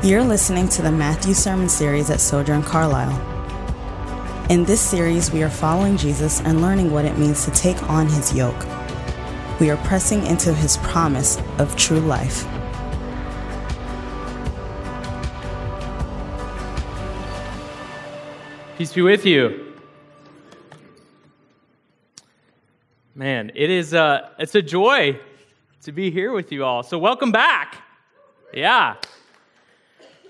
You're listening to the Matthew Sermon Series at Sojourn Carlisle. In this series, we are following Jesus and learning what it means to take on his yoke. We are pressing into his promise of true life. Peace be with you. Man, it is a, it's a joy to be here with you all. So, welcome back. Yeah.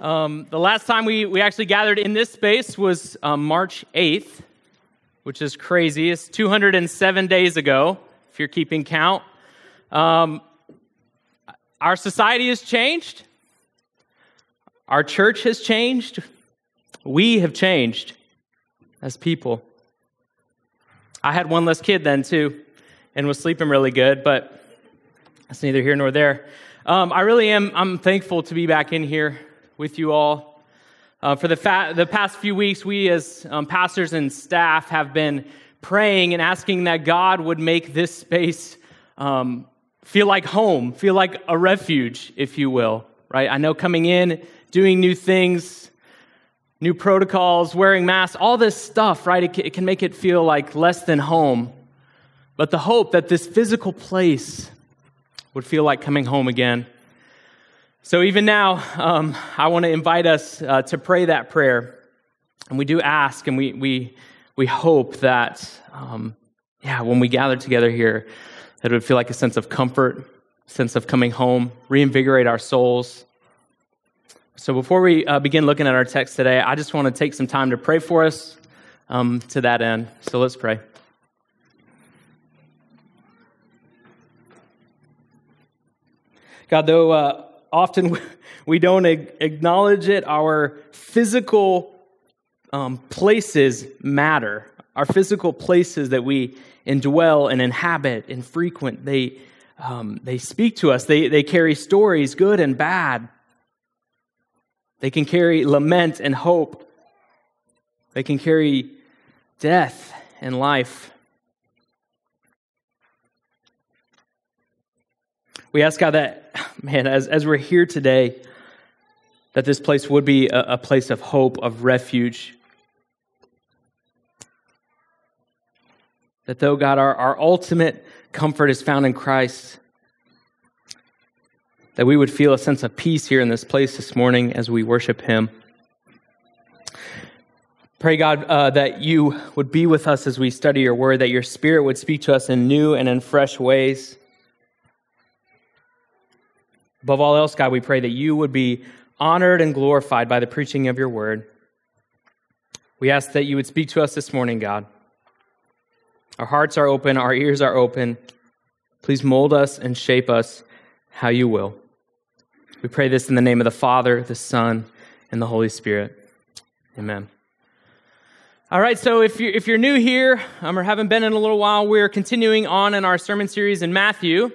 Um, the last time we, we actually gathered in this space was um, March 8th, which is crazy. It's 207 days ago, if you're keeping count. Um, our society has changed, our church has changed, we have changed as people. I had one less kid then, too, and was sleeping really good, but that's neither here nor there. Um, I really am I'm thankful to be back in here with you all. Uh, for the, fa- the past few weeks, we as um, pastors and staff have been praying and asking that God would make this space um, feel like home, feel like a refuge, if you will, right? I know coming in, doing new things, new protocols, wearing masks, all this stuff, right? It, it can make it feel like less than home. But the hope that this physical place would feel like coming home again. So, even now, um, I want to invite us uh, to pray that prayer. And we do ask and we, we, we hope that, um, yeah, when we gather together here, that it would feel like a sense of comfort, sense of coming home, reinvigorate our souls. So, before we uh, begin looking at our text today, I just want to take some time to pray for us um, to that end. So, let's pray. God, though uh, often we don't acknowledge it. Our physical um, places matter. Our physical places that we indwell and inhabit and frequent, they, um, they speak to us. They, they carry stories, good and bad. They can carry lament and hope. They can carry death and life. We ask God that, man, as, as we're here today, that this place would be a, a place of hope, of refuge. That though, God, our, our ultimate comfort is found in Christ, that we would feel a sense of peace here in this place this morning as we worship Him. Pray, God, uh, that you would be with us as we study your word, that your spirit would speak to us in new and in fresh ways. Above all else, God, we pray that you would be honored and glorified by the preaching of your word. We ask that you would speak to us this morning, God. Our hearts are open, our ears are open. Please mold us and shape us how you will. We pray this in the name of the Father, the Son, and the Holy Spirit. Amen. All right, so if you're, if you're new here um, or haven't been in a little while, we're continuing on in our sermon series in Matthew.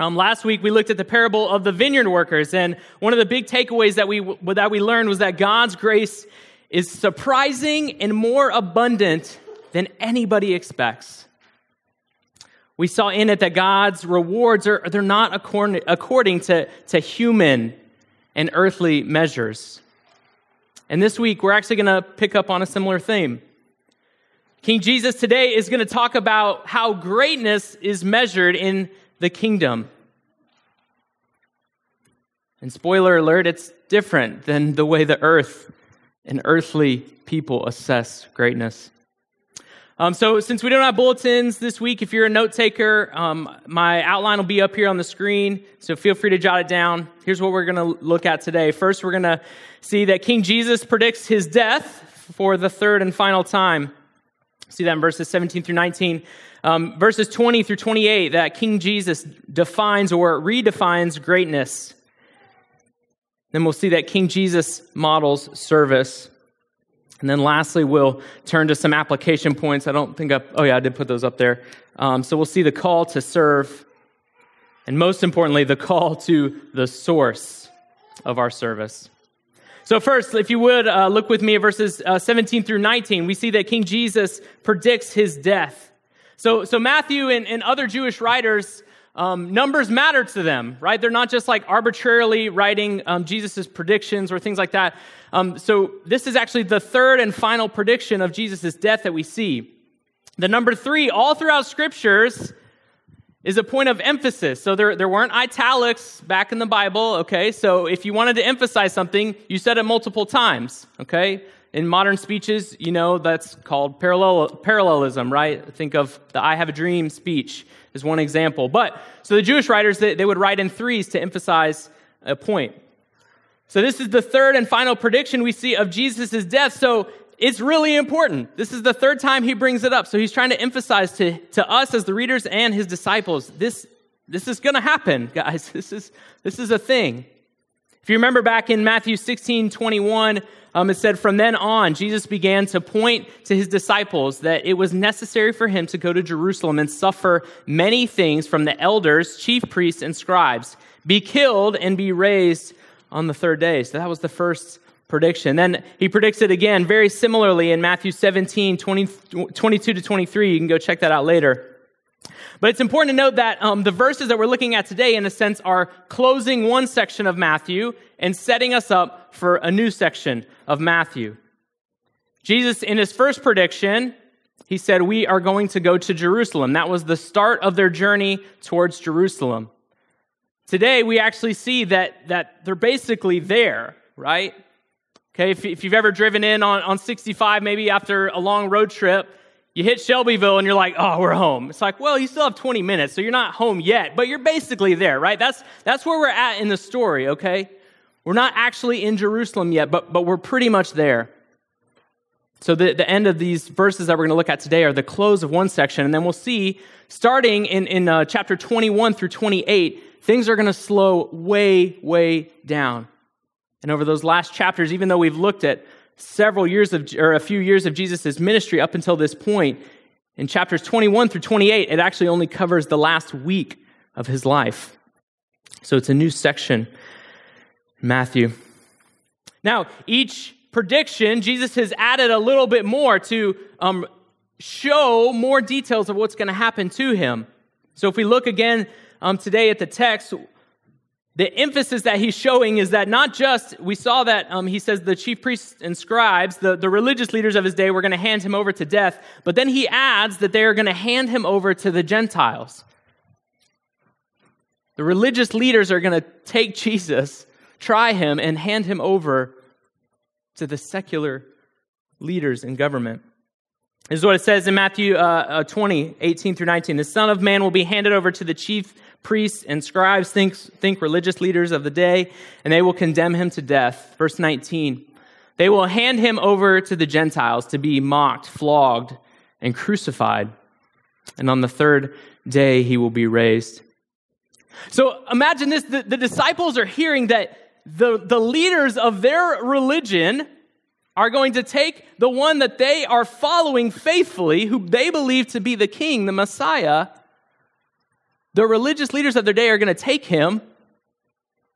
Um, last week we looked at the parable of the vineyard workers, and one of the big takeaways that we that we learned was that God's grace is surprising and more abundant than anybody expects. We saw in it that God's rewards are they're not according, according to, to human and earthly measures. And this week we're actually going to pick up on a similar theme. King Jesus today is going to talk about how greatness is measured in the kingdom. And spoiler alert, it's different than the way the earth and earthly people assess greatness. Um, so, since we don't have bulletins this week, if you're a note taker, um, my outline will be up here on the screen. So, feel free to jot it down. Here's what we're going to look at today. First, we're going to see that King Jesus predicts his death for the third and final time. See that in verses 17 through 19. Um, verses 20 through 28, that King Jesus defines or redefines greatness. Then we'll see that King Jesus models service. And then lastly, we'll turn to some application points. I don't think I, oh yeah, I did put those up there. Um, so we'll see the call to serve, and most importantly, the call to the source of our service. So, first, if you would uh, look with me at verses uh, 17 through 19, we see that King Jesus predicts his death. So, so Matthew and, and other Jewish writers um, numbers matter to them, right? They're not just like arbitrarily writing um, Jesus' predictions or things like that. Um, so this is actually the third and final prediction of Jesus' death that we see. The number three, all throughout scriptures, is a point of emphasis. So there, there weren't italics back in the Bible, okay? So if you wanted to emphasize something, you said it multiple times, okay? In modern speeches, you know, that's called parallel, parallelism, right? Think of the I have a dream speech is one example. But, so the Jewish writers, they, they would write in threes to emphasize a point. So this is the third and final prediction we see of Jesus' death. So it's really important. This is the third time he brings it up. So he's trying to emphasize to, to us as the readers and his disciples, this, this is going to happen, guys. This is, this is a thing. If you remember back in Matthew 16, 21, um, it said, From then on, Jesus began to point to his disciples that it was necessary for him to go to Jerusalem and suffer many things from the elders, chief priests, and scribes, be killed, and be raised on the third day. So that was the first prediction. Then he predicts it again very similarly in Matthew 17, 20, 22 to 23. You can go check that out later. But it's important to note that um, the verses that we're looking at today, in a sense, are closing one section of Matthew and setting us up for a new section of Matthew. Jesus, in his first prediction, he said, We are going to go to Jerusalem. That was the start of their journey towards Jerusalem. Today, we actually see that, that they're basically there, right? Okay, if, if you've ever driven in on, on 65, maybe after a long road trip, you hit Shelbyville and you're like, oh, we're home. It's like, well, you still have 20 minutes, so you're not home yet, but you're basically there, right? That's, that's where we're at in the story, okay? We're not actually in Jerusalem yet, but, but we're pretty much there. So, the, the end of these verses that we're going to look at today are the close of one section, and then we'll see, starting in, in uh, chapter 21 through 28, things are going to slow way, way down. And over those last chapters, even though we've looked at several years of, or a few years of Jesus' ministry up until this point, in chapters 21 through 28, it actually only covers the last week of his life. So it's a new section, Matthew. Now, each prediction, Jesus has added a little bit more to um, show more details of what's going to happen to him. So if we look again um, today at the text, the emphasis that he's showing is that not just, we saw that um, he says the chief priests and scribes, the, the religious leaders of his day, were going to hand him over to death, but then he adds that they are going to hand him over to the Gentiles. The religious leaders are going to take Jesus, try him, and hand him over to the secular leaders in government. This is what it says in Matthew uh, uh, 20, 18 through 19. The Son of Man will be handed over to the chief priests and scribes, think, think religious leaders of the day, and they will condemn him to death. Verse 19. They will hand him over to the Gentiles to be mocked, flogged, and crucified. And on the third day, he will be raised. So imagine this the, the disciples are hearing that the, the leaders of their religion are going to take the one that they are following faithfully, who they believe to be the king, the Messiah, the religious leaders of their day are going to take him,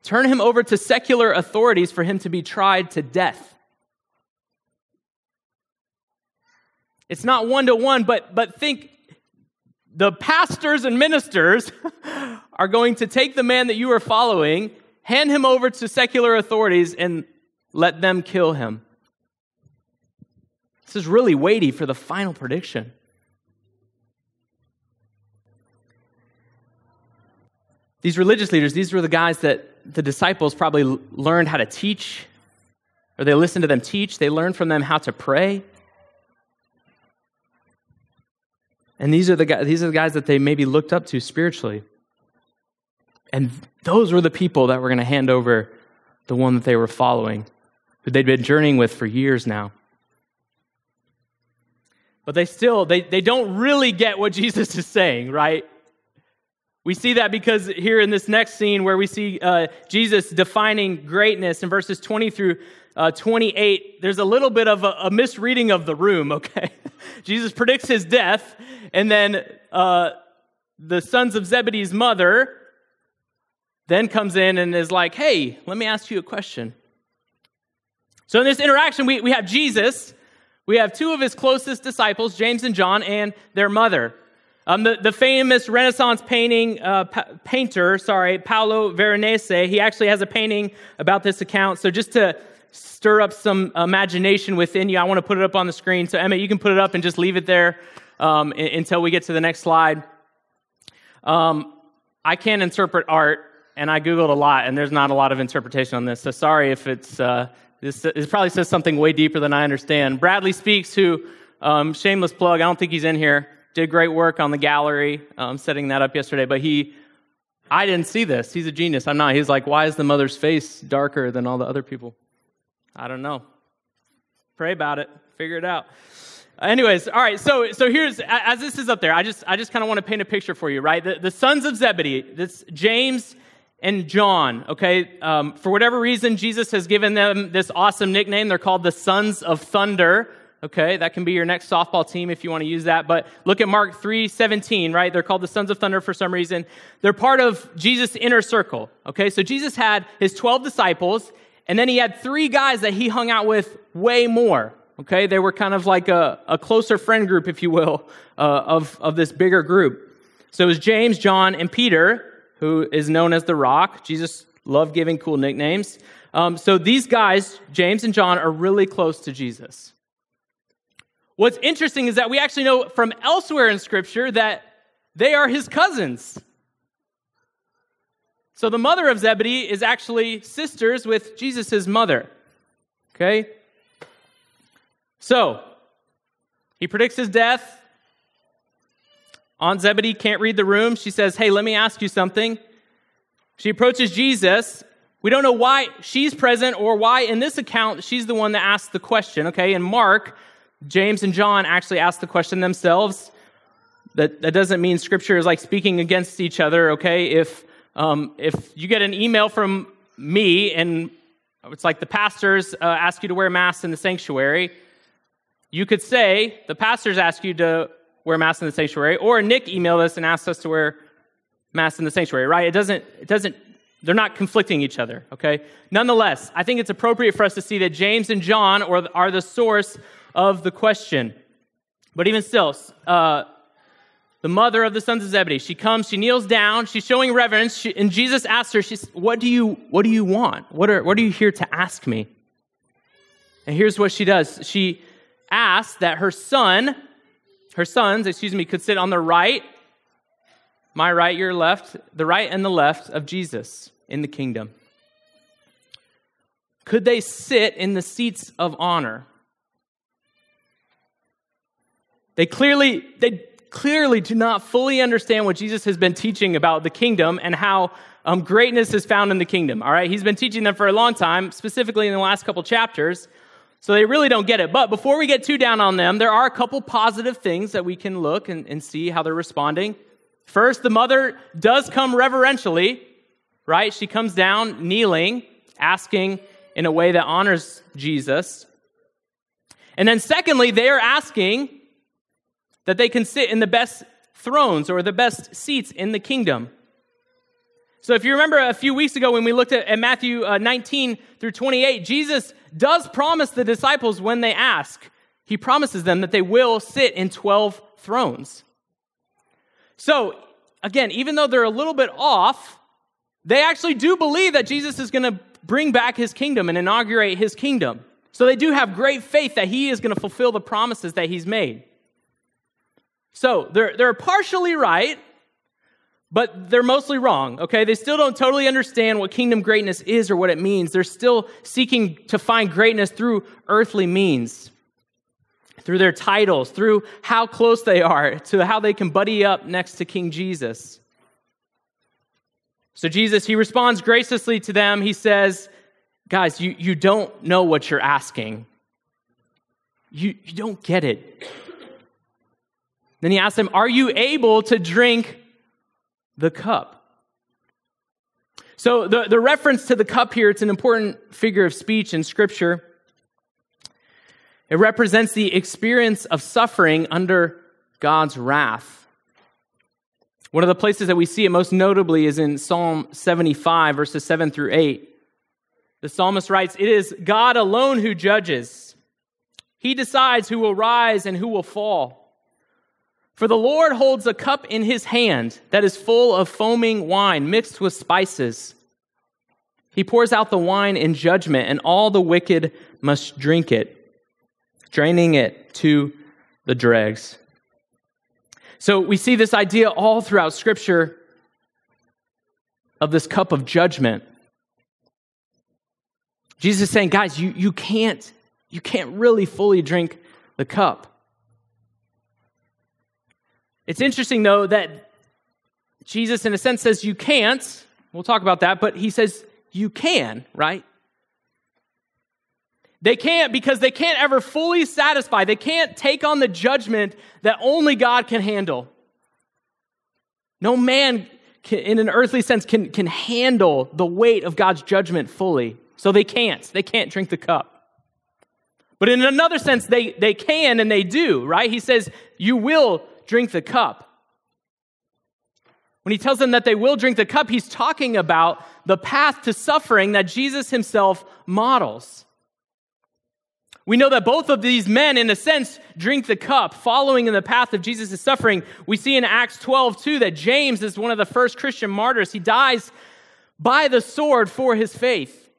turn him over to secular authorities for him to be tried to death. It's not one to one, but but think the pastors and ministers are going to take the man that you are following, hand him over to secular authorities, and let them kill him. This is really weighty for the final prediction. These religious leaders, these were the guys that the disciples probably learned how to teach, or they listened to them teach. They learned from them how to pray. And these are the guys, these are the guys that they maybe looked up to spiritually. And those were the people that were going to hand over the one that they were following, who they'd been journeying with for years now. But they still, they, they don't really get what Jesus is saying, right? We see that because here in this next scene where we see uh, Jesus defining greatness in verses 20 through uh, 28, there's a little bit of a, a misreading of the room, okay? Jesus predicts his death, and then uh, the sons of Zebedee's mother then comes in and is like, hey, let me ask you a question. So in this interaction, we, we have Jesus, we have two of his closest disciples, James and John, and their mother. Um, the, the famous Renaissance painting uh, pa- painter, sorry, Paolo Veronese, he actually has a painting about this account. So just to stir up some imagination within you, I want to put it up on the screen. So Emmett, you can put it up and just leave it there um, until we get to the next slide. Um, I can't interpret art, and I googled a lot, and there's not a lot of interpretation on this. So sorry if it's uh, this. It probably says something way deeper than I understand. Bradley Speaks, who um, shameless plug, I don't think he's in here. Did great work on the gallery, um, setting that up yesterday. But he, I didn't see this. He's a genius. I'm not. He's like, why is the mother's face darker than all the other people? I don't know. Pray about it. Figure it out. Anyways, all right. So, so here's as this is up there. I just, I just kind of want to paint a picture for you, right? The, the sons of Zebedee. This James and John. Okay. Um, for whatever reason, Jesus has given them this awesome nickname. They're called the sons of thunder. Okay, that can be your next softball team if you want to use that. But look at Mark 3 17, right? They're called the Sons of Thunder for some reason. They're part of Jesus' inner circle. Okay, so Jesus had his 12 disciples, and then he had three guys that he hung out with way more. Okay, they were kind of like a, a closer friend group, if you will, uh, of, of this bigger group. So it was James, John, and Peter, who is known as the Rock. Jesus loved giving cool nicknames. Um, so these guys, James and John, are really close to Jesus. What's interesting is that we actually know from elsewhere in Scripture that they are his cousins. So the mother of Zebedee is actually sisters with Jesus' mother. Okay? So, he predicts his death. Aunt Zebedee can't read the room. She says, Hey, let me ask you something. She approaches Jesus. We don't know why she's present or why in this account she's the one that asks the question. Okay, in Mark, James and John actually asked the question themselves. That, that doesn't mean scripture is like speaking against each other, okay? If, um, if you get an email from me and it's like the pastors uh, ask you to wear masks in the sanctuary, you could say, the pastors ask you to wear masks in the sanctuary, or Nick emailed us and asked us to wear masks in the sanctuary, right? It doesn't, it doesn't, they're not conflicting each other, okay? Nonetheless, I think it's appropriate for us to see that James and John are the source of the question. But even still, uh, the mother of the sons of Zebedee, she comes, she kneels down, she's showing reverence, she, and Jesus asks her, she's, what do you, what do you want? What are, what are you here to ask me? And here's what she does. She asks that her son, her sons, excuse me, could sit on the right, my right, your left, the right and the left of Jesus in the kingdom. Could they sit in the seats of honor? They clearly, they clearly do not fully understand what Jesus has been teaching about the kingdom and how um, greatness is found in the kingdom. All right, he's been teaching them for a long time, specifically in the last couple chapters. So they really don't get it. But before we get too down on them, there are a couple positive things that we can look and, and see how they're responding. First, the mother does come reverentially, right? She comes down kneeling, asking in a way that honors Jesus. And then, secondly, they are asking that they can sit in the best thrones or the best seats in the kingdom. So, if you remember a few weeks ago when we looked at, at Matthew uh, 19 through 28, Jesus does promise the disciples when they ask, he promises them that they will sit in 12 thrones. So, again, even though they're a little bit off, they actually do believe that Jesus is going to bring back his kingdom and inaugurate his kingdom. So, they do have great faith that he is going to fulfill the promises that he's made. So, they're, they're partially right, but they're mostly wrong, okay? They still don't totally understand what kingdom greatness is or what it means. They're still seeking to find greatness through earthly means, through their titles, through how close they are to how they can buddy up next to King Jesus. So Jesus, he responds graciously to them. He says, Guys, you, you don't know what you're asking. You, you don't get it. Then he asks them, Are you able to drink the cup. So, the, the reference to the cup here, it's an important figure of speech in Scripture. It represents the experience of suffering under God's wrath. One of the places that we see it most notably is in Psalm 75, verses 7 through 8. The psalmist writes, It is God alone who judges. He decides who will rise and who will fall. For the Lord holds a cup in his hand that is full of foaming wine mixed with spices. He pours out the wine in judgment, and all the wicked must drink it, draining it to the dregs. So we see this idea all throughout Scripture of this cup of judgment. Jesus is saying, guys, you, you can't you can't really fully drink the cup. It's interesting, though, that Jesus, in a sense, says you can't. We'll talk about that, but he says you can, right? They can't because they can't ever fully satisfy. They can't take on the judgment that only God can handle. No man, can, in an earthly sense, can, can handle the weight of God's judgment fully. So they can't. They can't drink the cup. But in another sense, they, they can and they do, right? He says, You will drink the cup. When he tells them that they will drink the cup, he's talking about the path to suffering that Jesus himself models. We know that both of these men, in a sense, drink the cup, following in the path of Jesus' suffering. We see in Acts 12, too, that James is one of the first Christian martyrs. He dies by the sword for his faith.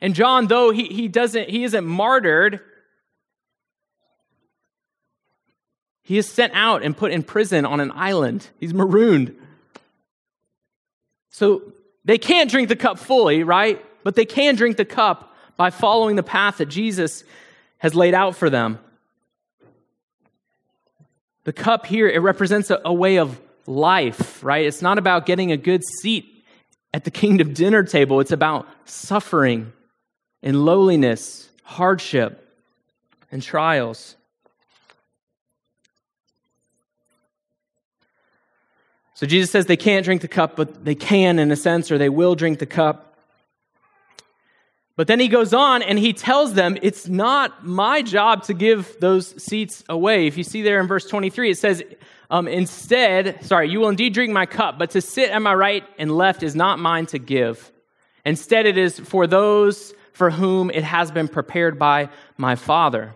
And John, though he, he doesn't, he isn't martyred, he is sent out and put in prison on an island. He's marooned. So they can't drink the cup fully, right? But they can drink the cup by following the path that Jesus has laid out for them. The cup here, it represents a, a way of life, right? It's not about getting a good seat at the kingdom dinner table, it's about suffering and lowliness, hardship, and trials. So Jesus says they can't drink the cup, but they can in a sense, or they will drink the cup. But then he goes on and he tells them, It's not my job to give those seats away. If you see there in verse 23, it says, um, Instead, sorry, you will indeed drink my cup, but to sit at my right and left is not mine to give. Instead, it is for those for whom it has been prepared by my Father.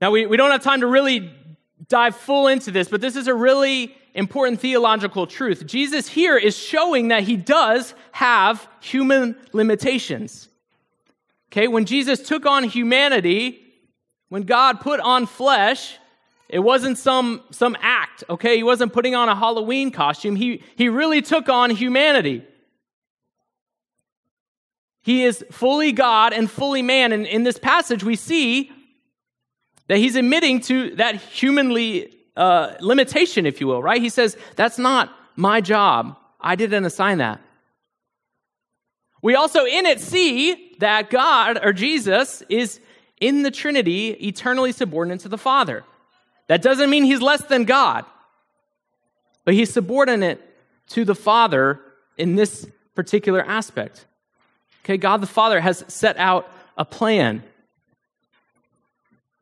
Now, we, we don't have time to really dive full into this, but this is a really important theological truth. Jesus here is showing that he does have human limitations. Okay, when Jesus took on humanity, when God put on flesh, it wasn't some, some act, okay? He wasn't putting on a Halloween costume. He, he really took on humanity. He is fully God and fully man. And in this passage, we see that he's admitting to that humanly uh, limitation, if you will, right? He says, That's not my job. I didn't assign that. We also in it see that God or Jesus is in the Trinity eternally subordinate to the Father. That doesn't mean he's less than God, but he's subordinate to the Father in this particular aspect. Okay, God the Father has set out a plan.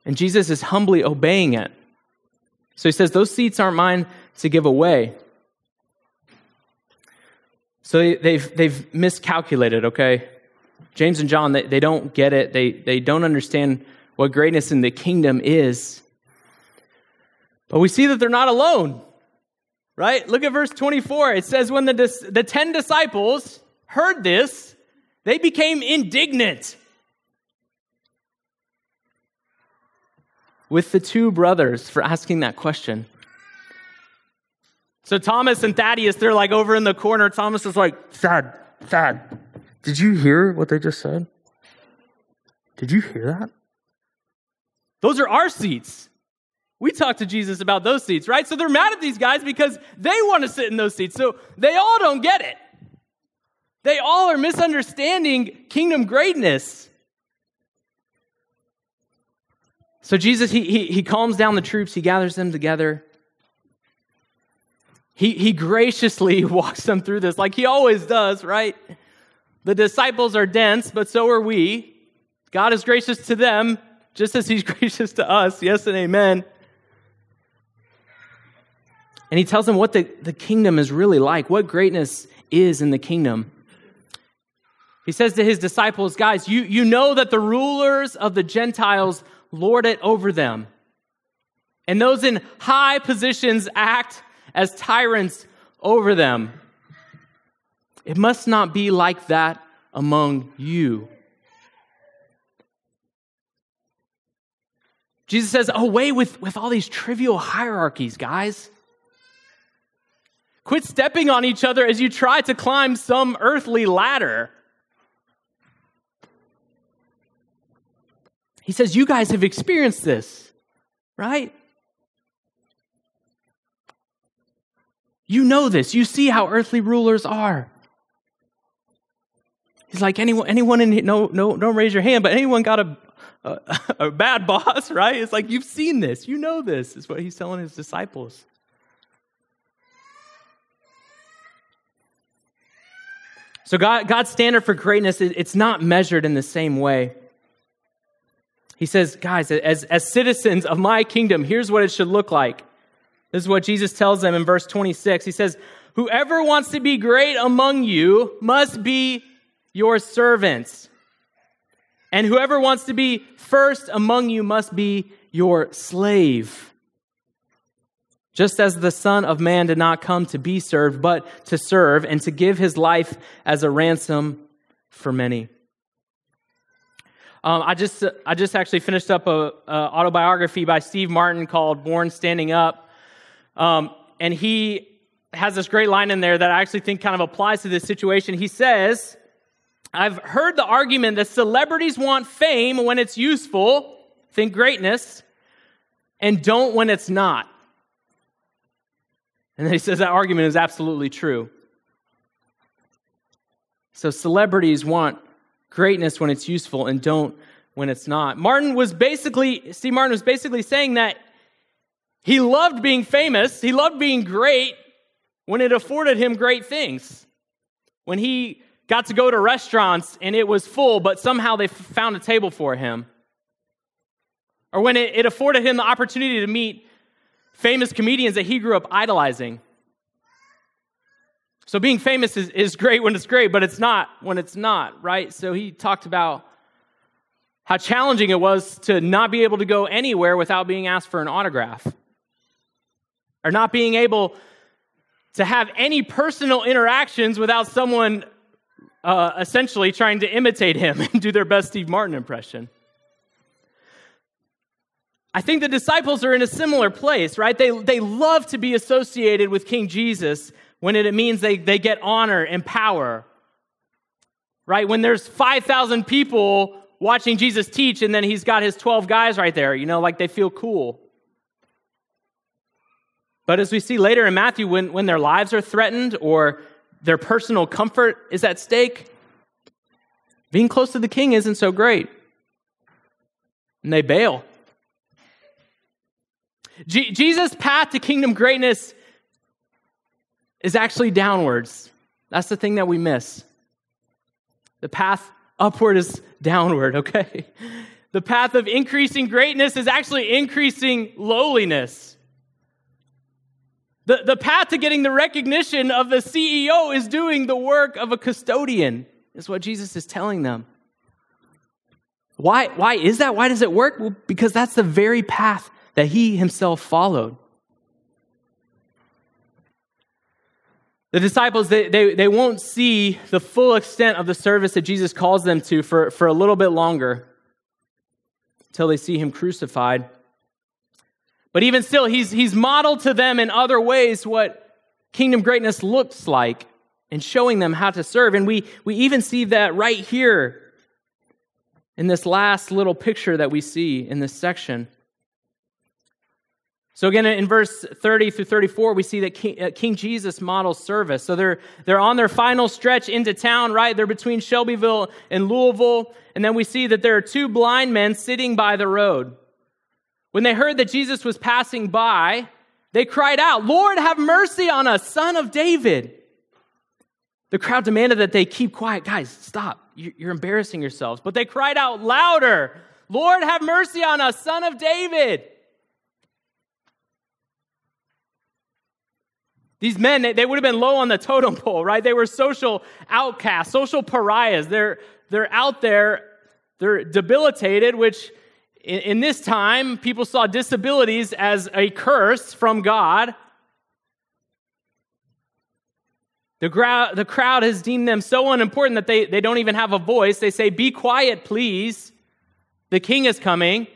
And Jesus is humbly obeying it. So he says, Those seats aren't mine to give away. So they've, they've miscalculated, okay? James and John, they, they don't get it. They, they don't understand what greatness in the kingdom is. But we see that they're not alone, right? Look at verse 24. It says, When the, the 10 disciples heard this, they became indignant with the two brothers for asking that question. So Thomas and Thaddeus, they're like over in the corner. Thomas is like, Thad, Thad, did you hear what they just said? Did you hear that? Those are our seats. We talked to Jesus about those seats, right? So they're mad at these guys because they want to sit in those seats. So they all don't get it. They all are misunderstanding kingdom greatness. So Jesus, he, he, he calms down the troops, he gathers them together. He, he graciously walks them through this, like he always does, right? The disciples are dense, but so are we. God is gracious to them, just as he's gracious to us. Yes and amen. And he tells them what the, the kingdom is really like, what greatness is in the kingdom. He says to his disciples, Guys, you, you know that the rulers of the Gentiles lord it over them, and those in high positions act as tyrants over them. It must not be like that among you. Jesus says, away with, with all these trivial hierarchies, guys. Quit stepping on each other as you try to climb some earthly ladder. He says, You guys have experienced this, right? You know this. You see how earthly rulers are. He's like, anyone, anyone in here, no, no, don't raise your hand, but anyone got a, a, a bad boss, right? It's like, you've seen this. You know this, is what he's telling his disciples. So God, God's standard for greatness, it's not measured in the same way. He says, guys, as, as citizens of my kingdom, here's what it should look like. This is what Jesus tells them in verse 26. He says, Whoever wants to be great among you must be your servants. And whoever wants to be first among you must be your slave. Just as the Son of Man did not come to be served, but to serve and to give his life as a ransom for many. Um, I just I just actually finished up a, a, autobiography by Steve Martin called "Born Standing Up," um, and he has this great line in there that I actually think kind of applies to this situation. He says, "I've heard the argument that celebrities want fame when it's useful, think greatness, and don't when it's not." And then he says that argument is absolutely true. So celebrities want greatness when it's useful and don't when it's not. Martin was basically, Steve Martin was basically saying that he loved being famous, he loved being great when it afforded him great things. When he got to go to restaurants and it was full, but somehow they found a table for him. Or when it, it afforded him the opportunity to meet famous comedians that he grew up idolizing. So being famous is, is great when it's great, but it's not when it's not, right? So he talked about how challenging it was to not be able to go anywhere without being asked for an autograph, or not being able to have any personal interactions without someone uh, essentially trying to imitate him and do their best Steve Martin impression. I think the disciples are in a similar place, right? They, they love to be associated with King Jesus, when it means they, they get honor and power. Right? When there's 5,000 people watching Jesus teach and then he's got his 12 guys right there, you know, like they feel cool. But as we see later in Matthew, when, when their lives are threatened or their personal comfort is at stake, being close to the king isn't so great. And they bail. Je- Jesus' path to kingdom greatness is actually downwards. That's the thing that we miss. The path upward is downward, okay? The path of increasing greatness is actually increasing lowliness. The, the path to getting the recognition of the CEO is doing the work of a custodian, is what Jesus is telling them. Why, why is that? Why does it work? Well, because that's the very path that he himself followed. The disciples, they, they, they won't see the full extent of the service that Jesus calls them to for, for a little bit longer until they see him crucified. But even still, he's, he's modeled to them in other ways what kingdom greatness looks like and showing them how to serve. And we, we even see that right here in this last little picture that we see in this section. So again, in verse 30 through 34, we see that King, uh, King, Jesus models service. So they're, they're on their final stretch into town, right? They're between Shelbyville and Louisville. And then we see that there are two blind men sitting by the road. When they heard that Jesus was passing by, they cried out, Lord, have mercy on us, son of David. The crowd demanded that they keep quiet. Guys, stop. You're embarrassing yourselves. But they cried out louder, Lord, have mercy on us, son of David. These men, they, would have been low on the totem pole, right? They were social outcasts, social pariahs. They're, they're out there, they're debilitated, which in, in this time, people saw disabilities as a curse from God. The, gra- the crowd has deemed them so unimportant that they, they don't even have a voice. They say, Be quiet, please. The king is coming.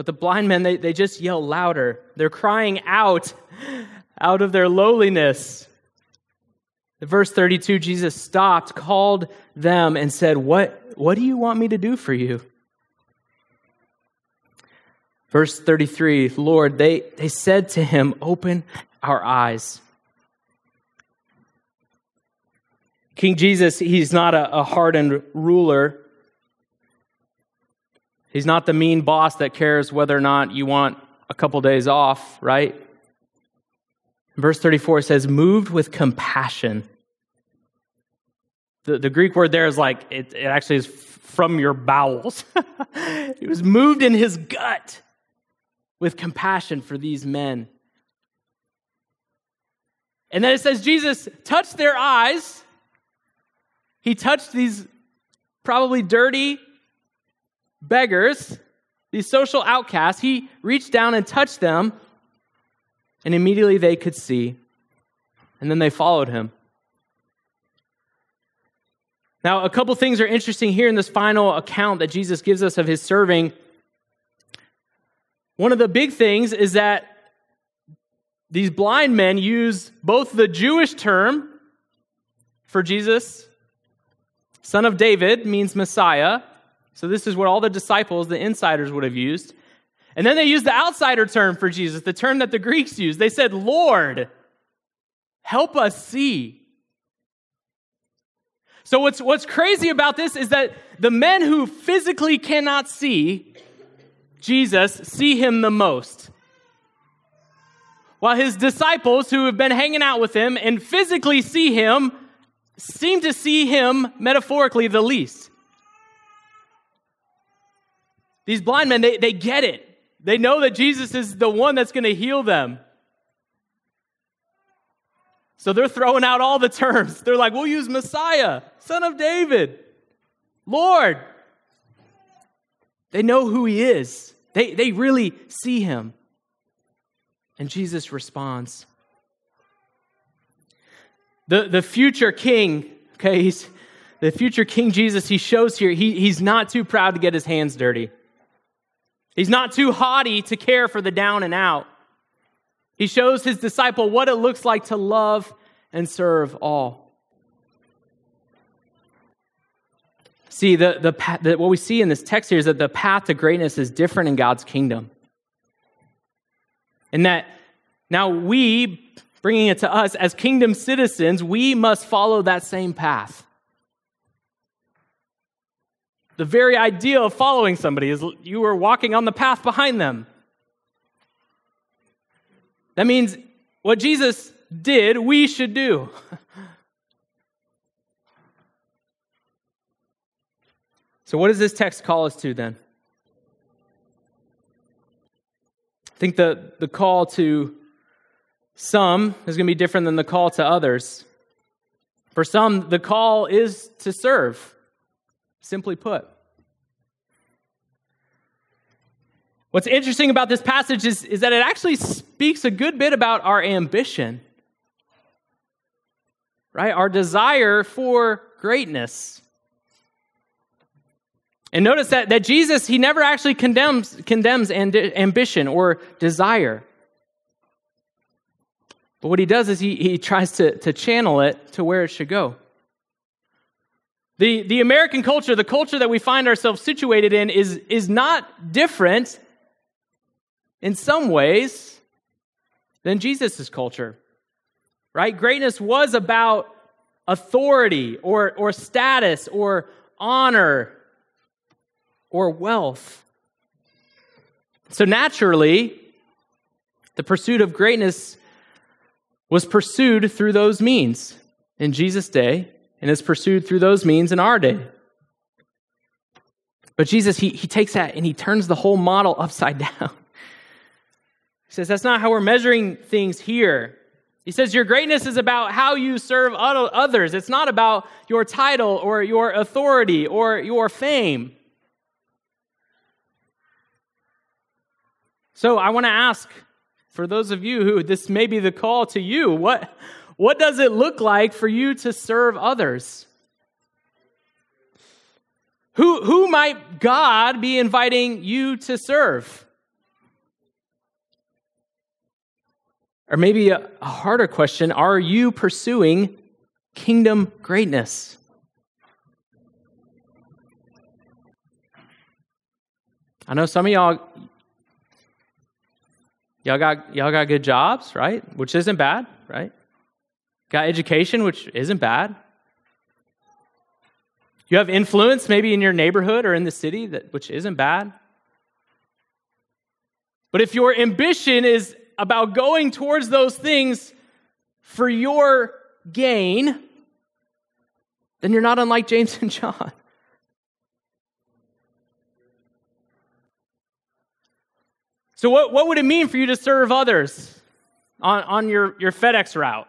But the blind men, they, they just yell louder. They're crying out, out of their lowliness. In verse 32, Jesus stopped, called them, and said, What, what do you want me to do for you? Verse 33, Lord, they, they said to him, Open our eyes. King Jesus, he's not a, a hardened ruler. He's not the mean boss that cares whether or not you want a couple days off, right? Verse 34 says, moved with compassion. The, the Greek word there is like, it, it actually is from your bowels. he was moved in his gut with compassion for these men. And then it says, Jesus touched their eyes. He touched these probably dirty beggars, these social outcasts. He reached down and touched them, and immediately they could see. And then they followed him. Now, a couple things are interesting here in this final account that Jesus gives us of his serving. One of the big things is that these blind men use both the Jewish term for Jesus, son of David means Messiah. So, this is what all the disciples, the insiders, would have used. And then they used the outsider term for Jesus, the term that the Greeks used. They said, Lord, help us see. So, what's, what's crazy about this is that the men who physically cannot see Jesus see him the most. While his disciples, who have been hanging out with him and physically see him, seem to see him metaphorically the least. These blind men, they, they get it. They know that Jesus is the one that's going to heal them. So they're throwing out all the terms. They're like, we'll use Messiah, Son of David, Lord. They know who he is, they, they really see him. And Jesus responds. The, the future king, okay, he's, the future King Jesus, he shows here, he, he's not too proud to get his hands dirty. He's not too haughty to care for the down and out. He shows his disciple what it looks like to love and serve all. See, the, the, the, what we see in this text here is that the path to greatness is different in God's kingdom. And that now we, bringing it to us as kingdom citizens, we must follow that same path. The very idea of following somebody is you are walking on the path behind them. That means what Jesus did, we should do. so, what does this text call us to then? I think the, the call to some is going to be different than the call to others. For some, the call is to serve, simply put. What's interesting about this passage is, is that it actually speaks a good bit about our ambition, right? Our desire for greatness. And notice that, that Jesus, he never actually condemns, condemns ambition or desire. But what he does is he, he tries to, to channel it to where it should go. The, the American culture, the culture that we find ourselves situated in, is, is not different in some ways than Jesus' culture. Right? Greatness was about authority or, or status or honor or wealth. So naturally, the pursuit of greatness was pursued through those means in Jesus' day and is pursued through those means in our day. But Jesus, he, he takes that and he turns the whole model upside down. He says, That's not how we're measuring things here. He says your greatness is about how you serve others. It's not about your title or your authority or your fame. So I want to ask for those of you who this may be the call to you, what, what does it look like for you to serve others? Who, who might God be inviting you to serve? Or maybe a, a harder question are you pursuing kingdom greatness? I know some of y'all y'all got y'all got good jobs, right? Which isn't bad, right? Got education, which isn't bad. You have influence maybe in your neighborhood or in the city, that, which isn't bad. But if your ambition is about going towards those things for your gain, then you're not unlike James and John. So, what, what would it mean for you to serve others on, on your, your FedEx route?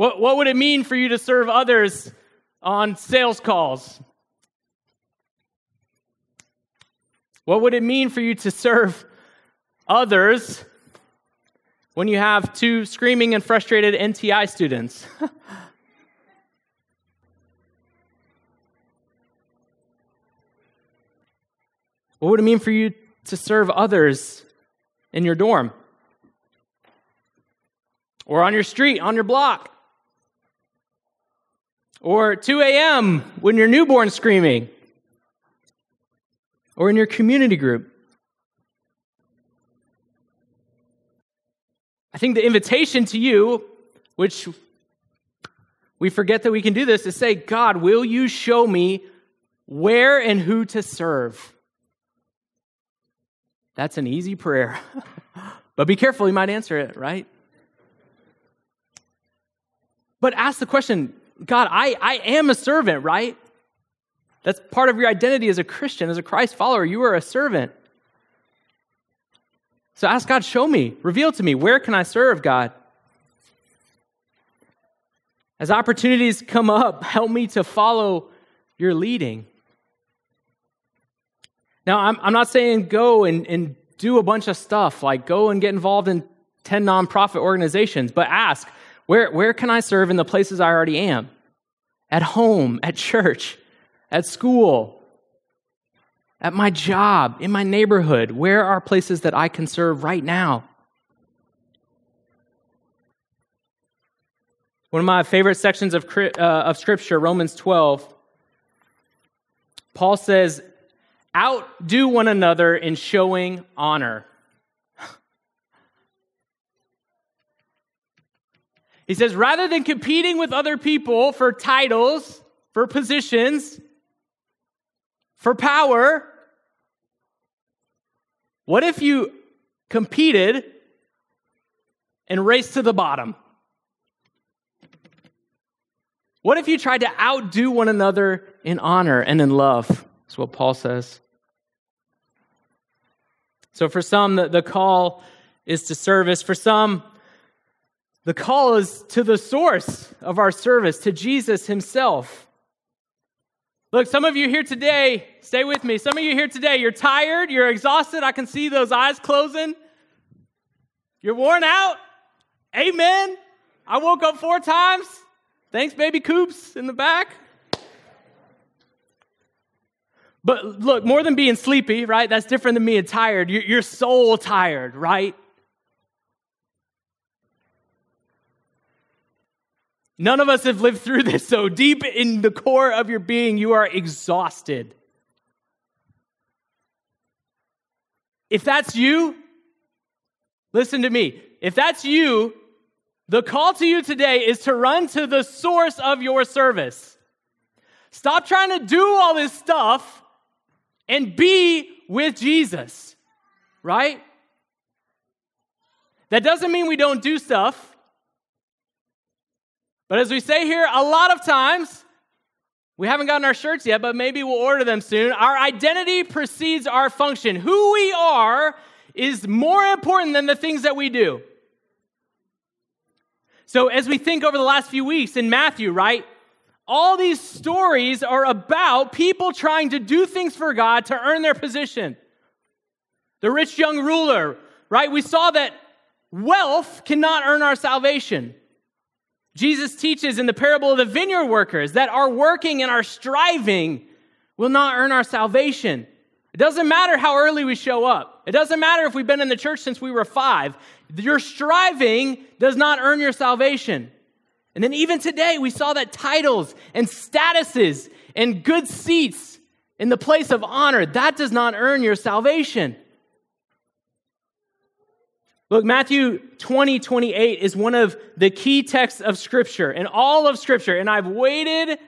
What, what would it mean for you to serve others on sales calls? What would it mean for you to serve others when you have two screaming and frustrated NTI students? what would it mean for you to serve others in your dorm? Or on your street, on your block? Or 2 a.m. when your newborn's screaming. Or in your community group. I think the invitation to you, which we forget that we can do this, is say, God, will you show me where and who to serve? That's an easy prayer. but be careful, you might answer it, right? But ask the question God, I, I am a servant, right? That's part of your identity as a Christian, as a Christ follower. You are a servant. So ask God, show me, reveal to me, where can I serve God? As opportunities come up, help me to follow your leading. Now, I'm, I'm not saying go and, and do a bunch of stuff, like go and get involved in 10 nonprofit organizations, but ask, where, where can I serve in the places I already am? At home, at church, at school, at my job, in my neighborhood. Where are places that I can serve right now? One of my favorite sections of, uh, of Scripture, Romans 12, Paul says, Outdo one another in showing honor. He says, rather than competing with other people for titles, for positions, for power, what if you competed and raced to the bottom? What if you tried to outdo one another in honor and in love? That's what Paul says. So, for some, the, the call is to service. For some, the call is to the source of our service, to Jesus himself. Look, some of you here today, stay with me. Some of you here today, you're tired, you're exhausted. I can see those eyes closing. You're worn out. Amen. I woke up four times. Thanks, baby Coops in the back. But look, more than being sleepy, right? That's different than being tired. You're, you're soul tired, right? None of us have lived through this, so deep in the core of your being, you are exhausted. If that's you, listen to me. If that's you, the call to you today is to run to the source of your service. Stop trying to do all this stuff and be with Jesus, right? That doesn't mean we don't do stuff. But as we say here, a lot of times, we haven't gotten our shirts yet, but maybe we'll order them soon. Our identity precedes our function. Who we are is more important than the things that we do. So, as we think over the last few weeks in Matthew, right? All these stories are about people trying to do things for God to earn their position. The rich young ruler, right? We saw that wealth cannot earn our salvation. Jesus teaches in the parable of the vineyard workers that our working and our striving will not earn our salvation. It doesn't matter how early we show up. It doesn't matter if we've been in the church since we were five. Your striving does not earn your salvation. And then even today, we saw that titles and statuses and good seats in the place of honor, that does not earn your salvation. Look, Matthew 20, 28 is one of the key texts of Scripture, in all of Scripture, and I've waited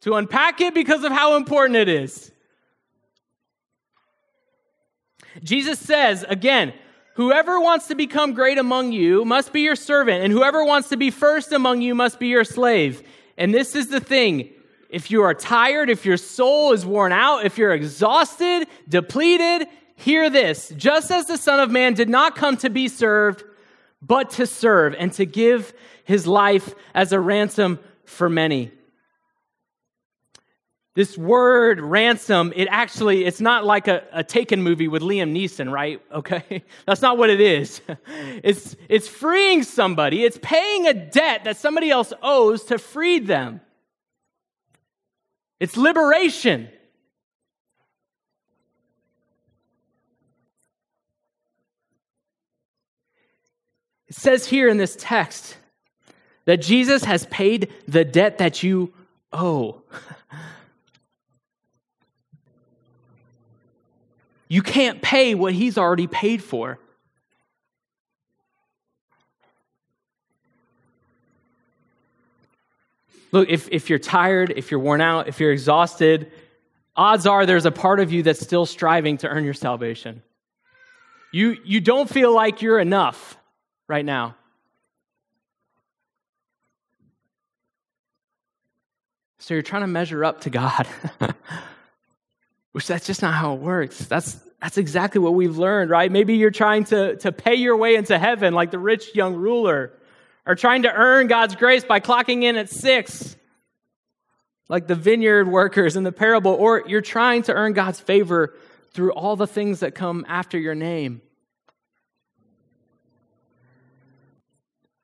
to unpack it because of how important it is. Jesus says, again, whoever wants to become great among you must be your servant, and whoever wants to be first among you must be your slave. And this is the thing if you are tired, if your soul is worn out, if you're exhausted, depleted, Hear this just as the Son of Man did not come to be served, but to serve and to give his life as a ransom for many. This word ransom, it actually, it's not like a, a taken movie with Liam Neeson, right? Okay? That's not what it is. It's, it's freeing somebody, it's paying a debt that somebody else owes to free them. It's liberation. It says here in this text that Jesus has paid the debt that you owe. You can't pay what he's already paid for. Look, if, if you're tired, if you're worn out, if you're exhausted, odds are there's a part of you that's still striving to earn your salvation. You, you don't feel like you're enough right now. So you're trying to measure up to God. Which that's just not how it works. That's that's exactly what we've learned, right? Maybe you're trying to, to pay your way into heaven like the rich young ruler, or trying to earn God's grace by clocking in at six, like the vineyard workers in the parable, or you're trying to earn God's favor through all the things that come after your name.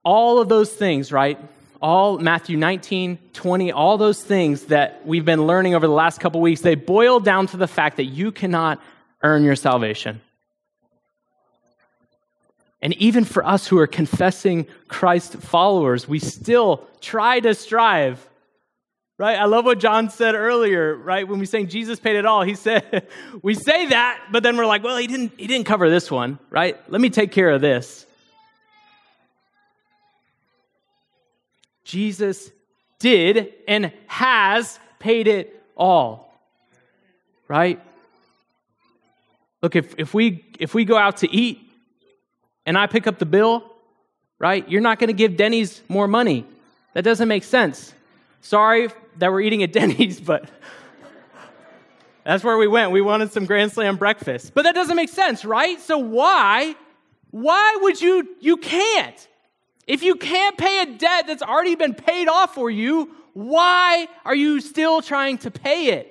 All of those things, right? All Matthew 19, 20, all those things that we've been learning over the last couple weeks, they boil down to the fact that you cannot earn your salvation. And even for us who are confessing Christ followers, we still try to strive. Right? I love what John said earlier, right? When we saying Jesus paid it all, he said, we say that, but then we're like, well, he didn't, he didn't cover this one, right? Let me take care of this. Jesus did and has paid it all. Right? Look, if, if, we, if we go out to eat and I pick up the bill, right, you're not going to give Denny's more money. That doesn't make sense. Sorry that we're eating at Denny's, but that's where we went. We wanted some Grand Slam breakfast. But that doesn't make sense, right? So why? Why would you? You can't. If you can't pay a debt that's already been paid off for you, why are you still trying to pay it?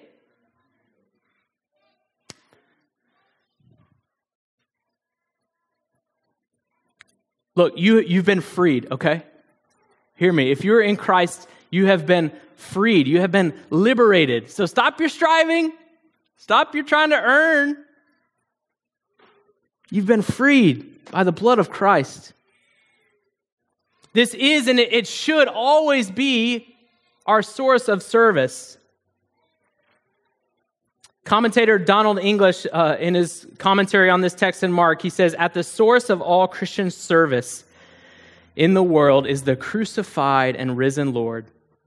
Look, you, you've been freed, okay? Hear me. If you're in Christ, you have been freed. You have been liberated. So stop your striving. Stop your trying to earn. You've been freed by the blood of Christ. This is and it should always be our source of service. Commentator Donald English, uh, in his commentary on this text in Mark, he says, At the source of all Christian service in the world is the crucified and risen Lord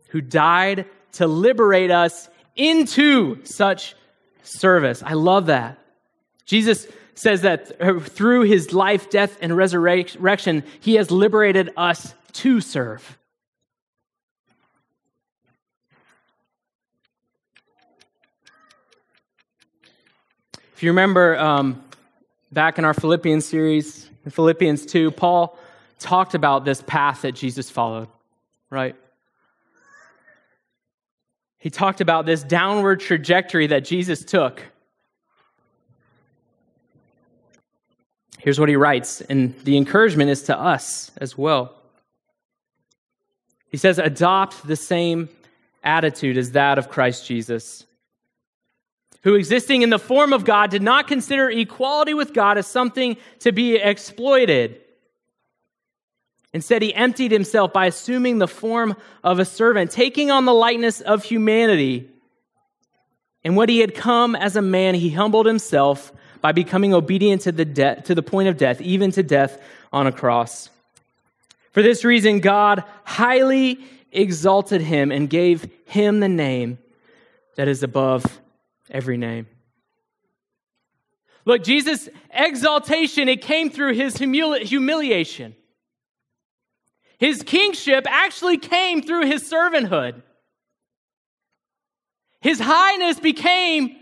who died to liberate us into such service. I love that. Jesus says that through his life, death, and resurrection, he has liberated us to serve. If you remember, um, back in our Philippians series, in Philippians 2, Paul talked about this path that Jesus followed, right? He talked about this downward trajectory that Jesus took. Here's what he writes, and the encouragement is to us as well. He says, Adopt the same attitude as that of Christ Jesus, who, existing in the form of God, did not consider equality with God as something to be exploited. Instead, he emptied himself by assuming the form of a servant, taking on the likeness of humanity. And when he had come as a man, he humbled himself by becoming obedient to the, de- to the point of death, even to death on a cross. For this reason, God highly exalted him and gave him the name that is above every name. Look, Jesus' exaltation, it came through his humili- humiliation. His kingship actually came through his servanthood. His highness became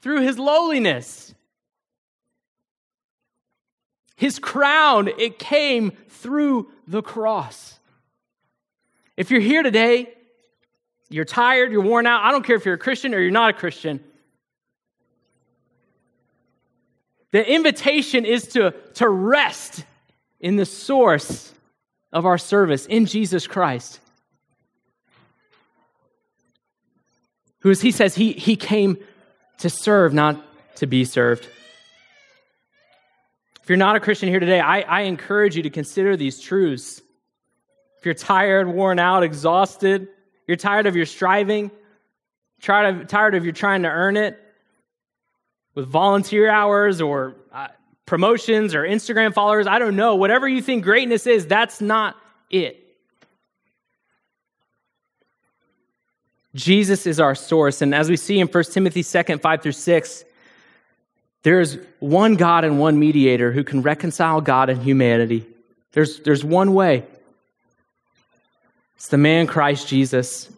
through his lowliness. His crown, it came through the cross. If you're here today, you're tired, you're worn out, I don't care if you're a Christian or you're not a Christian. The invitation is to, to rest in the source of our service in Jesus Christ. Who is he says he, he came to serve, not to be served. If you're not a Christian here today, I, I encourage you to consider these truths. If you're tired, worn out, exhausted, you're tired of your striving, tired of, tired of your trying to earn it with volunteer hours or uh, promotions or Instagram followers, I don't know. Whatever you think greatness is, that's not it. Jesus is our source. And as we see in 1 Timothy 2, 5 through 6, there is one God and one mediator who can reconcile God and humanity. There's, there's one way. It's the man Christ Jesus.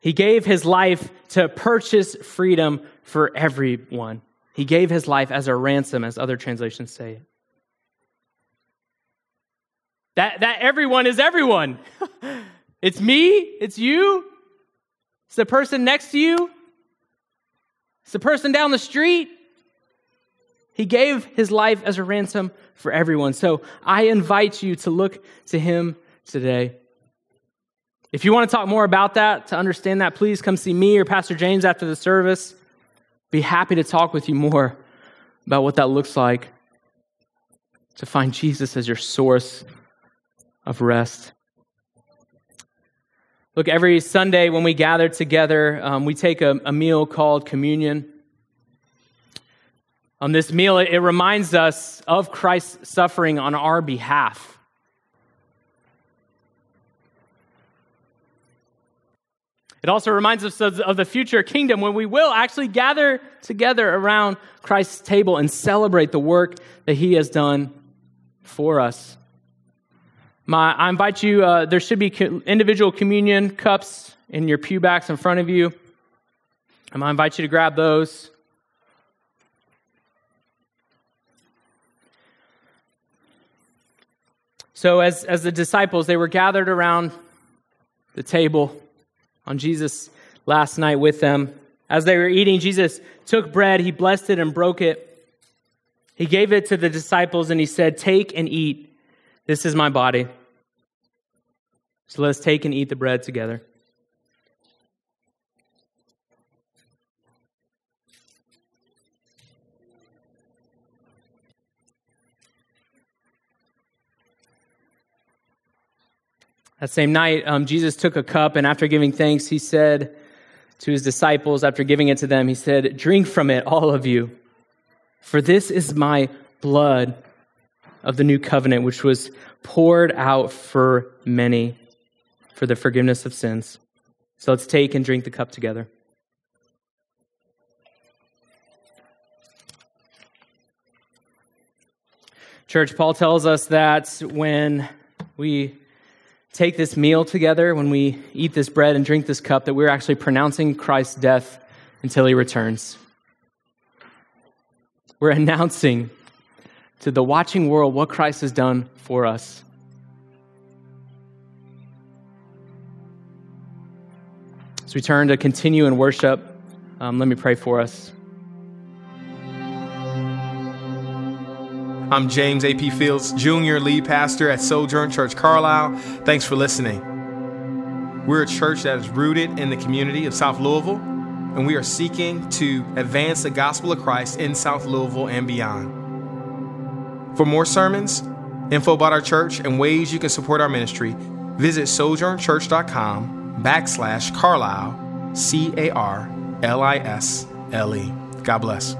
He gave his life to purchase freedom for everyone. He gave his life as a ransom, as other translations say. That, that everyone is everyone. it's me, it's you, it's the person next to you, it's the person down the street. He gave his life as a ransom for everyone. So I invite you to look to him today. If you want to talk more about that, to understand that, please come see me or Pastor James after the service. Be happy to talk with you more about what that looks like to find Jesus as your source of rest. Look, every Sunday when we gather together, um, we take a, a, meal called communion. On this meal, it, reminds us of Christ's suffering on our behalf. It also reminds us of the future kingdom when we will actually gather together around Christ's table and celebrate the work that he has done for us. My, I invite you, uh, there should be individual communion cups in your pew backs in front of you. And I invite you to grab those. So, as, as the disciples, they were gathered around the table on Jesus last night with them. As they were eating, Jesus took bread, he blessed it and broke it. He gave it to the disciples and he said, Take and eat. This is my body. So let's take and eat the bread together. That same night, um, Jesus took a cup, and after giving thanks, he said to his disciples, after giving it to them, he said, Drink from it, all of you, for this is my blood of the new covenant, which was poured out for many for the forgiveness of sins. So let's take and drink the cup together. Church, Paul tells us that when we take this meal together, when we eat this bread and drink this cup, that we're actually pronouncing Christ's death until he returns. We're announcing to the watching world what Christ has done for us. As we turn to continue in worship, um, let me pray for us. I'm James A.P. Fields, Junior Lead Pastor at Sojourn Church Carlisle. Thanks for listening. We're a church that is rooted in the community of South Louisville, and we are seeking to advance the gospel of Christ in South Louisville and beyond. For more sermons, info about our church, and ways you can support our ministry, visit sojournchurch.com backslash Carlisle, C A R L I S L E. God bless.